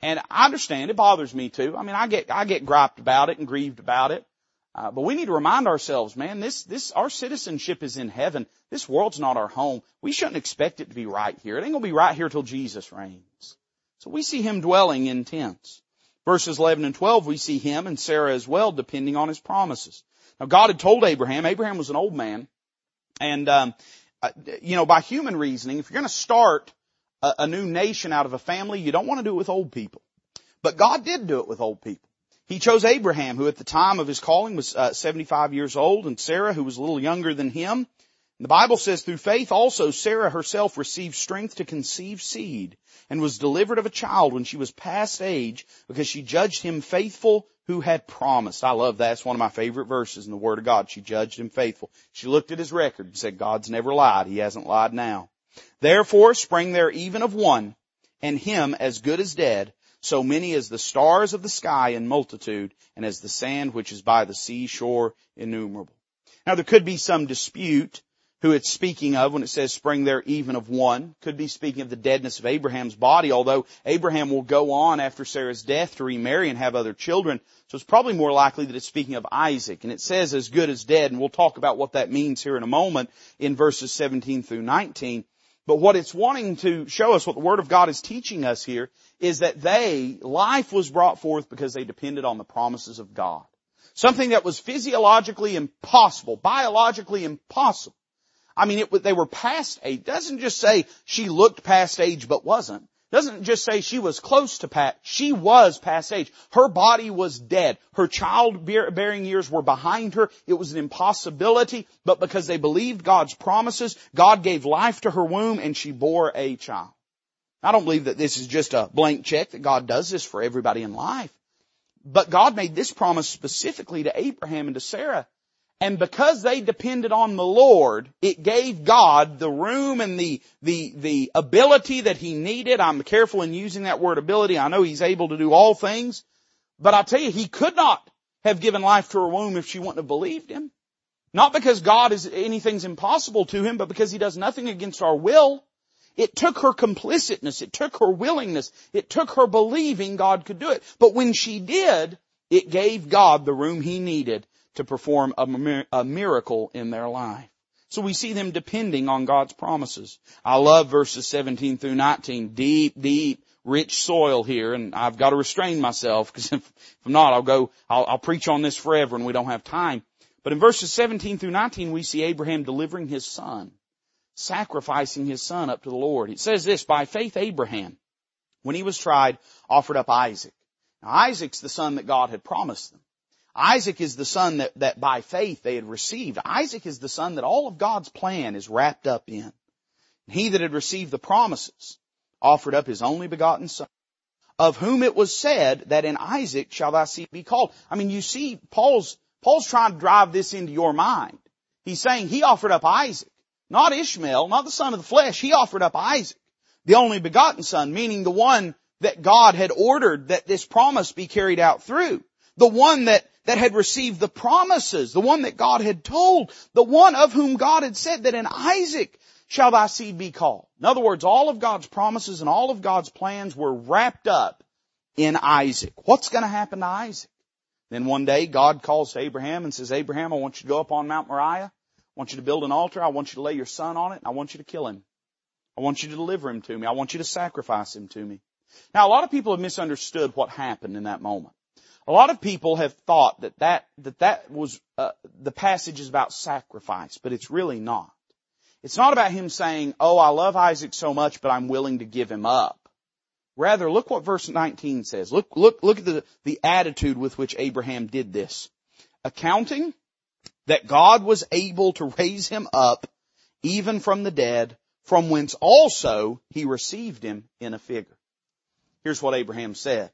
And I understand it bothers me too. I mean, I get, I get griped about it and grieved about it. Uh, but we need to remind ourselves, man, this, this, our citizenship is in heaven. This world's not our home. We shouldn't expect it to be right here. It ain't gonna be right here till Jesus reigns. So we see him dwelling in tents. Verses 11 and 12, we see him and Sarah as well depending on his promises. Now God had told Abraham, Abraham was an old man, and, um, uh, you know, by human reasoning, if you're gonna start a, a new nation out of a family, you don't want to do it with old people. But God did do it with old people. He chose Abraham, who at the time of his calling was uh, 75 years old, and Sarah, who was a little younger than him. The Bible says through faith also Sarah herself received strength to conceive seed and was delivered of a child when she was past age because she judged him faithful who had promised. I love that. It's one of my favorite verses in the Word of God. She judged him faithful. She looked at his record and said, God's never lied. He hasn't lied now. Therefore sprang there even of one, and him as good as dead, so many as the stars of the sky in multitude, and as the sand which is by the seashore innumerable. Now there could be some dispute who it's speaking of when it says spring there even of one. Could be speaking of the deadness of Abraham's body, although Abraham will go on after Sarah's death to remarry and have other children. So it's probably more likely that it's speaking of Isaac. And it says as good as dead, and we'll talk about what that means here in a moment in verses 17 through 19. But what it's wanting to show us, what the Word of God is teaching us here, is that they, life was brought forth because they depended on the promises of God. Something that was physiologically impossible, biologically impossible. I mean, it, they were past age. It doesn't just say she looked past age but wasn't doesn't just say she was close to past, she was past age. Her body was dead. Her child-bearing years were behind her. It was an impossibility, but because they believed God's promises, God gave life to her womb and she bore a child. I don't believe that this is just a blank check that God does this for everybody in life. But God made this promise specifically to Abraham and to Sarah and because they depended on the Lord, it gave God the room and the, the, the ability that He needed. I'm careful in using that word ability. I know He's able to do all things. But I tell you, He could not have given life to her womb if she wouldn't have believed Him. Not because God is, anything's impossible to Him, but because He does nothing against our will. It took her complicitness. It took her willingness. It took her believing God could do it. But when she did, it gave God the room He needed to perform a, miracle in their life. So we see them depending on God's promises. I love verses 17 through 19. Deep, deep, rich soil here, and I've got to restrain myself because if, if not, I'll go, I'll, I'll preach on this forever and we don't have time. But in verses 17 through 19, we see Abraham delivering his son, sacrificing his son up to the Lord. It says this, by faith Abraham, when he was tried, offered up Isaac. Now Isaac's the son that God had promised them. Isaac is the son that, that by faith they had received. Isaac is the son that all of God's plan is wrapped up in. He that had received the promises offered up his only begotten son, of whom it was said that in Isaac shall thy seed be called. I mean, you see, Paul's, Paul's trying to drive this into your mind. He's saying he offered up Isaac, not Ishmael, not the son of the flesh. He offered up Isaac, the only begotten son, meaning the one that God had ordered that this promise be carried out through. The one that that had received the promises, the one that God had told, the one of whom God had said that in Isaac shall thy seed be called. In other words, all of God's promises and all of God's plans were wrapped up in Isaac. What's going to happen to Isaac? Then one day God calls to Abraham and says, Abraham, I want you to go up on Mount Moriah. I want you to build an altar. I want you to lay your son on it. And I want you to kill him. I want you to deliver him to me. I want you to sacrifice him to me. Now a lot of people have misunderstood what happened in that moment. A lot of people have thought that that, that, that was, uh, the passage is about sacrifice, but it's really not. It's not about him saying, oh, I love Isaac so much, but I'm willing to give him up. Rather, look what verse 19 says. Look, look, look at the, the attitude with which Abraham did this. Accounting that God was able to raise him up even from the dead, from whence also he received him in a figure. Here's what Abraham said.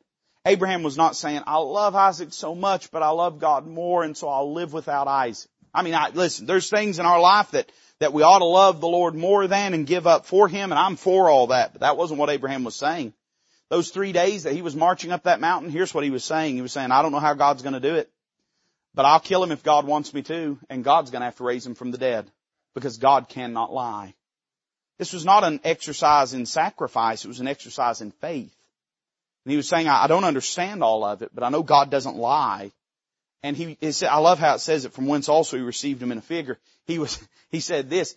Abraham was not saying, I love Isaac so much, but I love God more, and so I'll live without Isaac. I mean, I, listen, there's things in our life that, that we ought to love the Lord more than and give up for Him, and I'm for all that, but that wasn't what Abraham was saying. Those three days that he was marching up that mountain, here's what he was saying. He was saying, I don't know how God's gonna do it, but I'll kill him if God wants me to, and God's gonna have to raise him from the dead, because God cannot lie. This was not an exercise in sacrifice, it was an exercise in faith. And he was saying, I don't understand all of it, but I know God doesn't lie. And he, he said, I love how it says it, from whence also he received him in a figure. He was, he said this,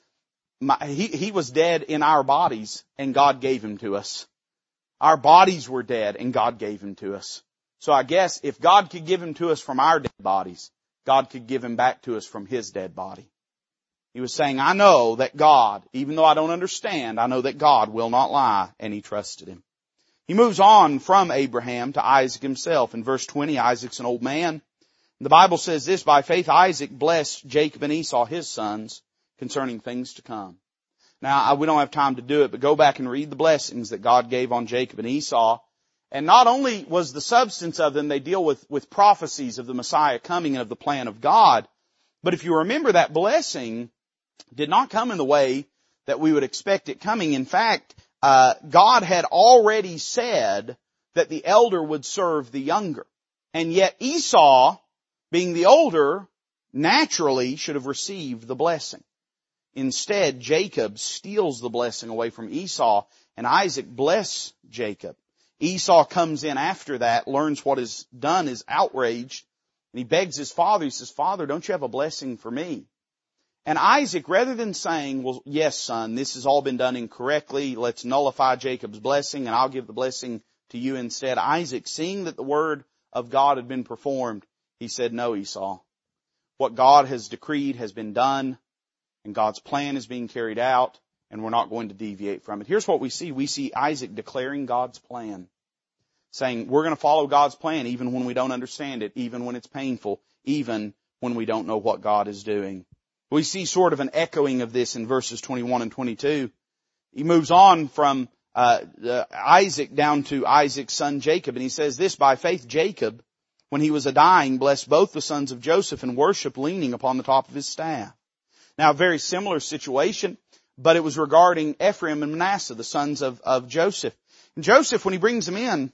my, he, he was dead in our bodies and God gave him to us. Our bodies were dead and God gave him to us. So I guess if God could give him to us from our dead bodies, God could give him back to us from his dead body. He was saying, I know that God, even though I don't understand, I know that God will not lie, and he trusted him. He moves on from Abraham to Isaac himself. In verse 20, Isaac's an old man. The Bible says this, by faith Isaac blessed Jacob and Esau, his sons, concerning things to come. Now, we don't have time to do it, but go back and read the blessings that God gave on Jacob and Esau. And not only was the substance of them, they deal with, with prophecies of the Messiah coming and of the plan of God, but if you remember that blessing did not come in the way that we would expect it coming. In fact, uh, God had already said that the elder would serve the younger. And yet Esau being the older, naturally should have received the blessing. Instead, Jacob steals the blessing away from Esau, and Isaac bless Jacob. Esau comes in after that, learns what is done, is outraged, and he begs his father, he says, Father, don't you have a blessing for me? And Isaac, rather than saying, well, yes, son, this has all been done incorrectly, let's nullify Jacob's blessing and I'll give the blessing to you instead, Isaac, seeing that the word of God had been performed, he said, no, Esau. What God has decreed has been done and God's plan is being carried out and we're not going to deviate from it. Here's what we see. We see Isaac declaring God's plan. Saying, we're going to follow God's plan even when we don't understand it, even when it's painful, even when we don't know what God is doing. We see sort of an echoing of this in verses 21 and 22. He moves on from uh, Isaac down to Isaac's son Jacob, and he says this, by faith Jacob, when he was a dying, blessed both the sons of Joseph and worshiped leaning upon the top of his staff. Now, a very similar situation, but it was regarding Ephraim and Manasseh, the sons of, of Joseph. And Joseph, when he brings them in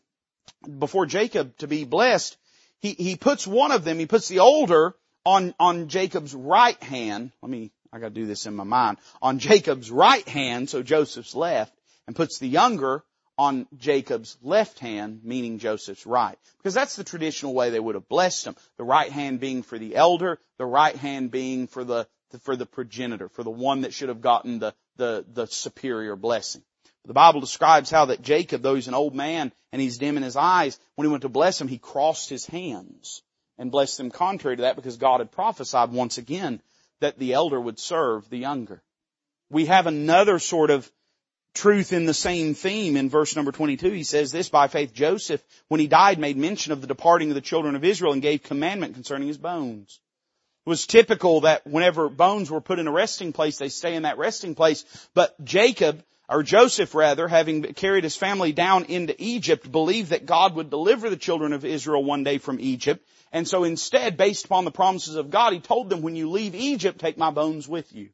before Jacob to be blessed, he, he puts one of them, he puts the older on, on Jacob's right hand. Let me, I gotta do this in my mind. On Jacob's right hand, so Joseph's left, and puts the younger on Jacob's left hand, meaning Joseph's right. Because that's the traditional way they would have blessed him. The right hand being for the elder, the right hand being for the, for the progenitor, for the one that should have gotten the, the, the superior blessing. The Bible describes how that Jacob, though he's an old man and he's dim in his eyes, when he went to bless him, he crossed his hands and blessed them contrary to that because God had prophesied once again that the elder would serve the younger. We have another sort of truth in the same theme in verse number 22. He says this, by faith Joseph, when he died, made mention of the departing of the children of Israel and gave commandment concerning his bones. It was typical that whenever bones were put in a resting place, they stay in that resting place. But Jacob, or Joseph rather, having carried his family down into Egypt, believed that God would deliver the children of Israel one day from Egypt. And so instead, based upon the promises of God, he told them, when you leave Egypt, take my bones with you.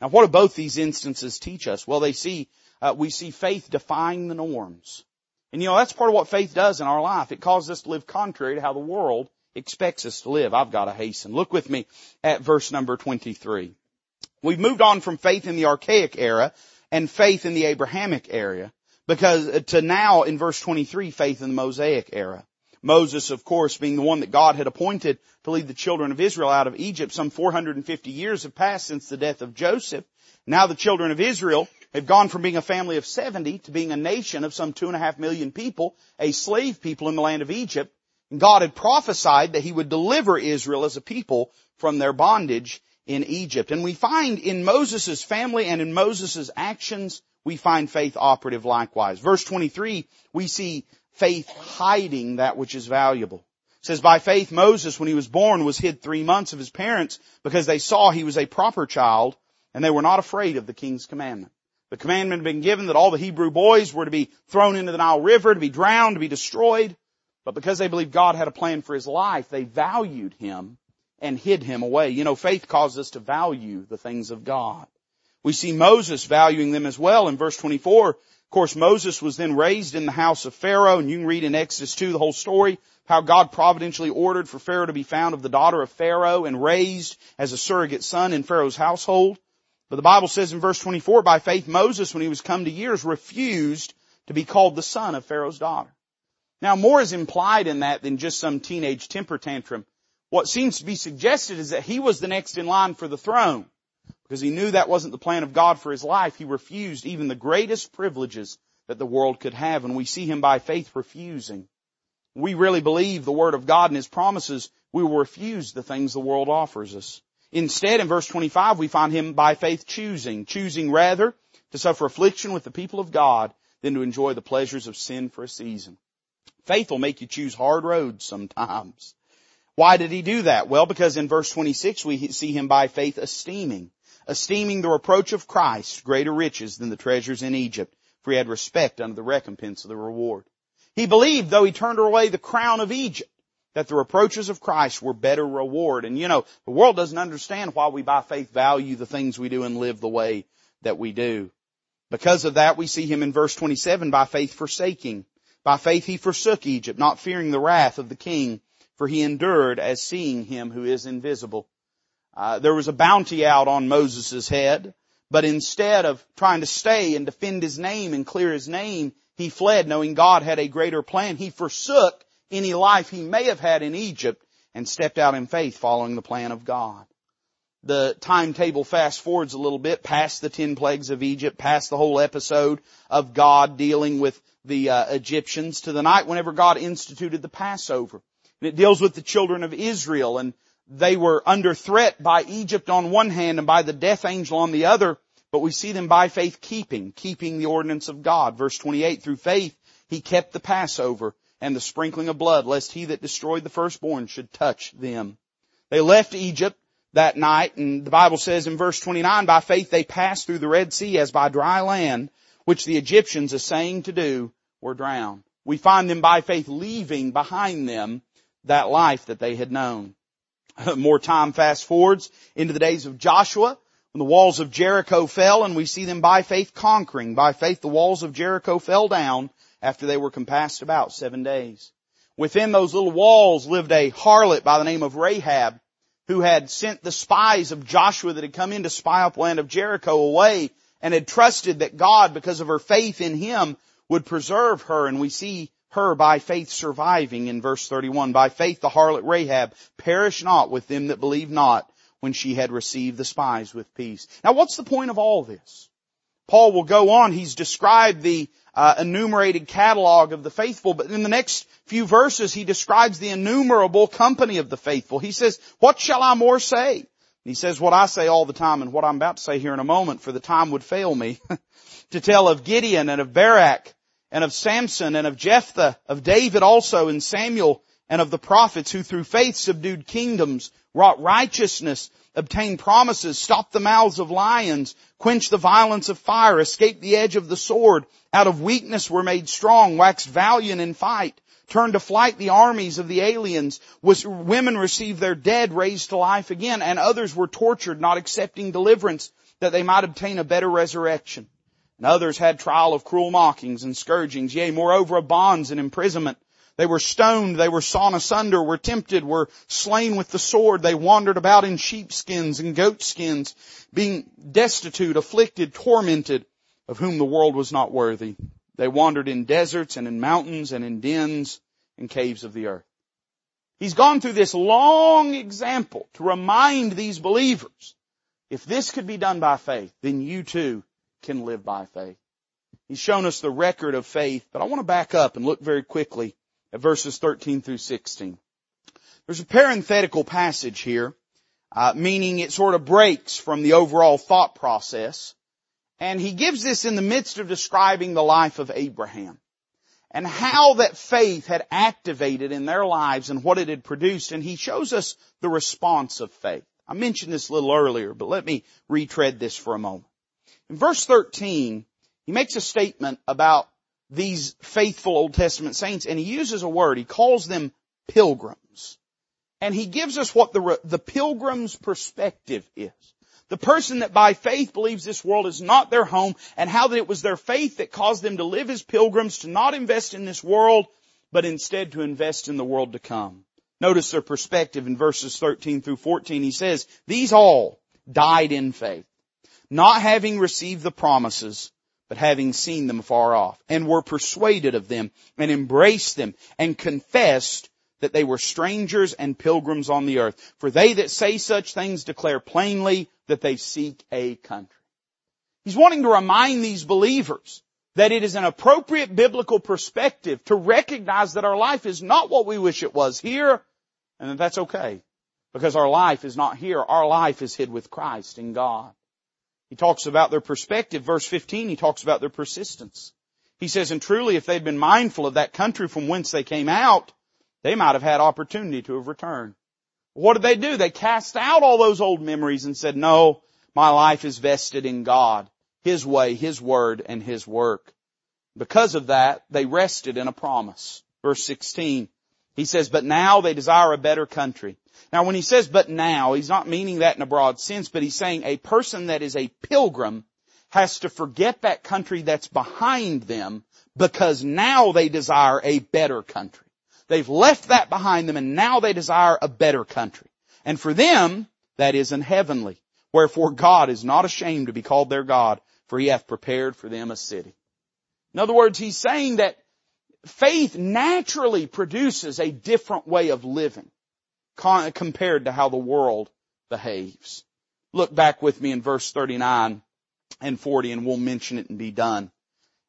Now what do both these instances teach us? Well, they see uh, we see faith defying the norms. And you know, that's part of what faith does in our life. It causes us to live contrary to how the world expects us to live. I've got to hasten. Look with me at verse number 23. We've moved on from faith in the archaic era and faith in the Abrahamic era because uh, to now in verse 23, faith in the Mosaic era. Moses, of course, being the one that God had appointed to lead the children of Israel out of Egypt. Some 450 years have passed since the death of Joseph. Now the children of Israel They've gone from being a family of 70 to being a nation of some two and a half million people, a slave people in the land of Egypt. And God had prophesied that He would deliver Israel as a people from their bondage in Egypt. And we find in Moses' family and in Moses' actions, we find faith operative likewise. Verse 23, we see faith hiding that which is valuable. It says, by faith Moses, when he was born, was hid three months of his parents because they saw he was a proper child and they were not afraid of the king's commandment. The commandment had been given that all the Hebrew boys were to be thrown into the Nile River, to be drowned, to be destroyed. But because they believed God had a plan for his life, they valued him and hid him away. You know, faith causes us to value the things of God. We see Moses valuing them as well in verse 24. Of course, Moses was then raised in the house of Pharaoh, and you can read in Exodus 2 the whole story, how God providentially ordered for Pharaoh to be found of the daughter of Pharaoh and raised as a surrogate son in Pharaoh's household. But the Bible says in verse 24, by faith Moses, when he was come to years, refused to be called the son of Pharaoh's daughter. Now more is implied in that than just some teenage temper tantrum. What seems to be suggested is that he was the next in line for the throne. Because he knew that wasn't the plan of God for his life, he refused even the greatest privileges that the world could have, and we see him by faith refusing. We really believe the Word of God and His promises, we will refuse the things the world offers us. Instead, in verse 25, we find him by faith choosing, choosing rather to suffer affliction with the people of God than to enjoy the pleasures of sin for a season. Faith will make you choose hard roads sometimes. Why did he do that? Well, because in verse 26 we see him by faith esteeming, esteeming the reproach of Christ greater riches than the treasures in Egypt, for he had respect unto the recompense of the reward. He believed, though he turned away the crown of Egypt, that the reproaches of Christ were better reward. And you know, the world doesn't understand why we by faith value the things we do and live the way that we do. Because of that, we see him in verse 27 by faith forsaking. By faith he forsook Egypt, not fearing the wrath of the king, for he endured as seeing him who is invisible. Uh, there was a bounty out on Moses' head, but instead of trying to stay and defend his name and clear his name, he fled knowing God had a greater plan. He forsook any life he may have had in Egypt and stepped out in faith following the plan of God. The timetable fast forwards a little bit past the ten plagues of Egypt, past the whole episode of God dealing with the uh, Egyptians to the night whenever God instituted the Passover. And it deals with the children of Israel and they were under threat by Egypt on one hand and by the death angel on the other, but we see them by faith keeping, keeping the ordinance of God. Verse 28, through faith, he kept the Passover and the sprinkling of blood, lest he that destroyed the firstborn should touch them. They left Egypt that night, and the Bible says in verse 29, by faith they passed through the Red Sea as by dry land, which the Egyptians, essaying to do, were drowned. We find them by faith leaving behind them that life that they had known. More time fast forwards into the days of Joshua, when the walls of Jericho fell, and we see them by faith conquering. By faith the walls of Jericho fell down, after they were compassed about seven days. Within those little walls lived a harlot by the name of Rahab, who had sent the spies of Joshua that had come in to spy up land of Jericho away and had trusted that God, because of her faith in Him, would preserve her. And we see her by faith surviving in verse 31. By faith the harlot Rahab perished not with them that believe not when she had received the spies with peace. Now what's the point of all this? Paul will go on. He's described the uh, enumerated catalog of the faithful, but in the next few verses he describes the innumerable company of the faithful. He says, what shall I more say? he says what I say all the time and what I'm about to say here in a moment, for the time would fail me, to tell of Gideon and of Barak and of Samson and of Jephthah, of David also and Samuel and of the prophets who through faith subdued kingdoms, wrought righteousness, obtained promises, stopped the mouths of lions, quenched the violence of fire, escaped the edge of the sword, out of weakness were made strong, waxed valiant in fight, turned to flight the armies of the aliens, was, women received their dead raised to life again, and others were tortured, not accepting deliverance, that they might obtain a better resurrection. And others had trial of cruel mockings and scourgings, yea, moreover of bonds and imprisonment. They were stoned, they were sawn asunder, were tempted, were slain with the sword. They wandered about in sheepskins and goatskins, being destitute, afflicted, tormented, of whom the world was not worthy. They wandered in deserts and in mountains and in dens and caves of the earth. He's gone through this long example to remind these believers, if this could be done by faith, then you too can live by faith. He's shown us the record of faith, but I want to back up and look very quickly at verses 13 through 16. There's a parenthetical passage here, uh, meaning it sort of breaks from the overall thought process. And he gives this in the midst of describing the life of Abraham and how that faith had activated in their lives and what it had produced. And he shows us the response of faith. I mentioned this a little earlier, but let me retread this for a moment. In verse 13, he makes a statement about these faithful Old Testament saints and he uses a word. He calls them pilgrims. And he gives us what the, the pilgrim's perspective is. The person that by faith believes this world is not their home and how that it was their faith that caused them to live as pilgrims, to not invest in this world, but instead to invest in the world to come. Notice their perspective in verses 13 through 14. He says, these all died in faith, not having received the promises, but having seen them far off, and were persuaded of them, and embraced them, and confessed that they were strangers and pilgrims on the earth. For they that say such things declare plainly that they seek a country. He's wanting to remind these believers that it is an appropriate biblical perspective to recognize that our life is not what we wish it was here, and that that's okay. Because our life is not here. Our life is hid with Christ in God. He talks about their perspective. Verse 15, he talks about their persistence. He says, and truly if they'd been mindful of that country from whence they came out, they might have had opportunity to have returned. What did they do? They cast out all those old memories and said, no, my life is vested in God, His way, His word, and His work. Because of that, they rested in a promise. Verse 16, he says, but now they desire a better country. Now when he says but now, he's not meaning that in a broad sense, but he's saying a person that is a pilgrim has to forget that country that's behind them because now they desire a better country. They've left that behind them and now they desire a better country. And for them, that is an heavenly. Wherefore God is not ashamed to be called their God, for he hath prepared for them a city. In other words, he's saying that faith naturally produces a different way of living compared to how the world behaves. Look back with me in verse 39 and 40 and we'll mention it and be done.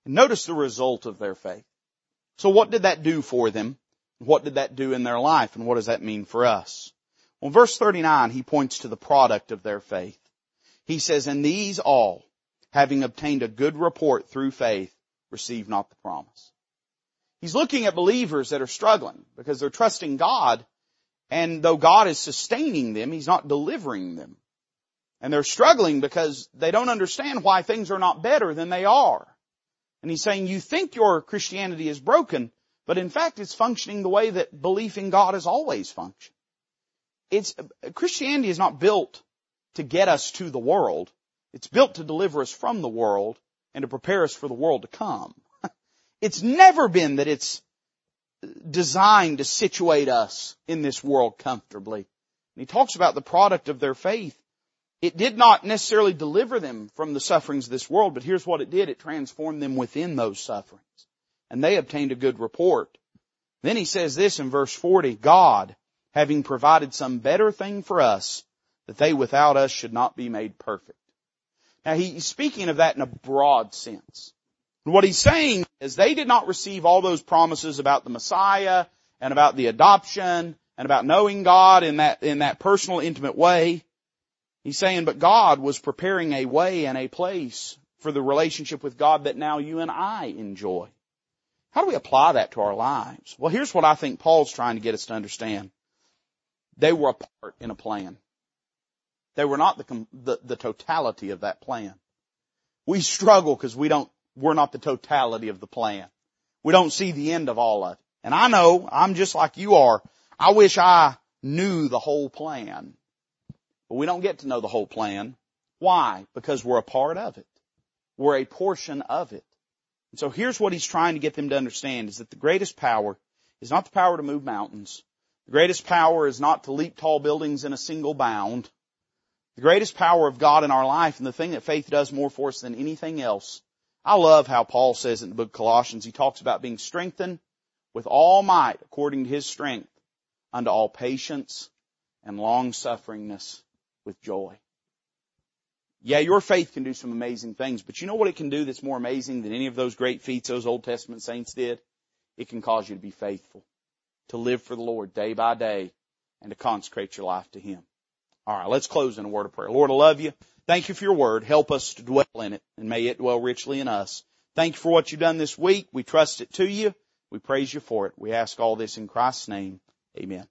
notice the result of their faith. So what did that do for them? What did that do in their life and what does that mean for us? Well, verse 39, he points to the product of their faith. He says, and these all, having obtained a good report through faith, receive not the promise. He's looking at believers that are struggling because they're trusting God and though God is sustaining them, He's not delivering them. And they're struggling because they don't understand why things are not better than they are. And He's saying, you think your Christianity is broken, but in fact, it's functioning the way that belief in God has always functioned. It's, Christianity is not built to get us to the world. It's built to deliver us from the world and to prepare us for the world to come. It's never been that it's designed to situate us in this world comfortably. And he talks about the product of their faith. It did not necessarily deliver them from the sufferings of this world, but here's what it did. It transformed them within those sufferings and they obtained a good report. Then he says this in verse 40, God, having provided some better thing for us, that they without us should not be made perfect. Now he's speaking of that in a broad sense. And what he's saying is they did not receive all those promises about the Messiah and about the adoption and about knowing God in that, in that personal, intimate way. He's saying, but God was preparing a way and a place for the relationship with God that now you and I enjoy. How do we apply that to our lives? Well, here's what I think Paul's trying to get us to understand. They were a part in a plan. They were not the, the, the totality of that plan. We struggle because we don't, we're not the totality of the plan. We don't see the end of all of it. And I know, I'm just like you are. I wish I knew the whole plan. But we don't get to know the whole plan. Why? Because we're a part of it. We're a portion of it. And so here's what he's trying to get them to understand is that the greatest power is not the power to move mountains. The greatest power is not to leap tall buildings in a single bound. The greatest power of God in our life and the thing that faith does more for us than anything else. I love how Paul says in the book of Colossians, he talks about being strengthened with all might according to his strength unto all patience and long sufferingness with joy. Yeah, your faith can do some amazing things, but you know what it can do that's more amazing than any of those great feats those Old Testament saints did? It can cause you to be faithful, to live for the Lord day by day, and to consecrate your life to Him. Alright, let's close in a word of prayer. Lord, I love you. Thank you for your word. Help us to dwell in it, and may it dwell richly in us. Thank you for what you've done this week. We trust it to you. We praise you for it. We ask all this in Christ's name. Amen.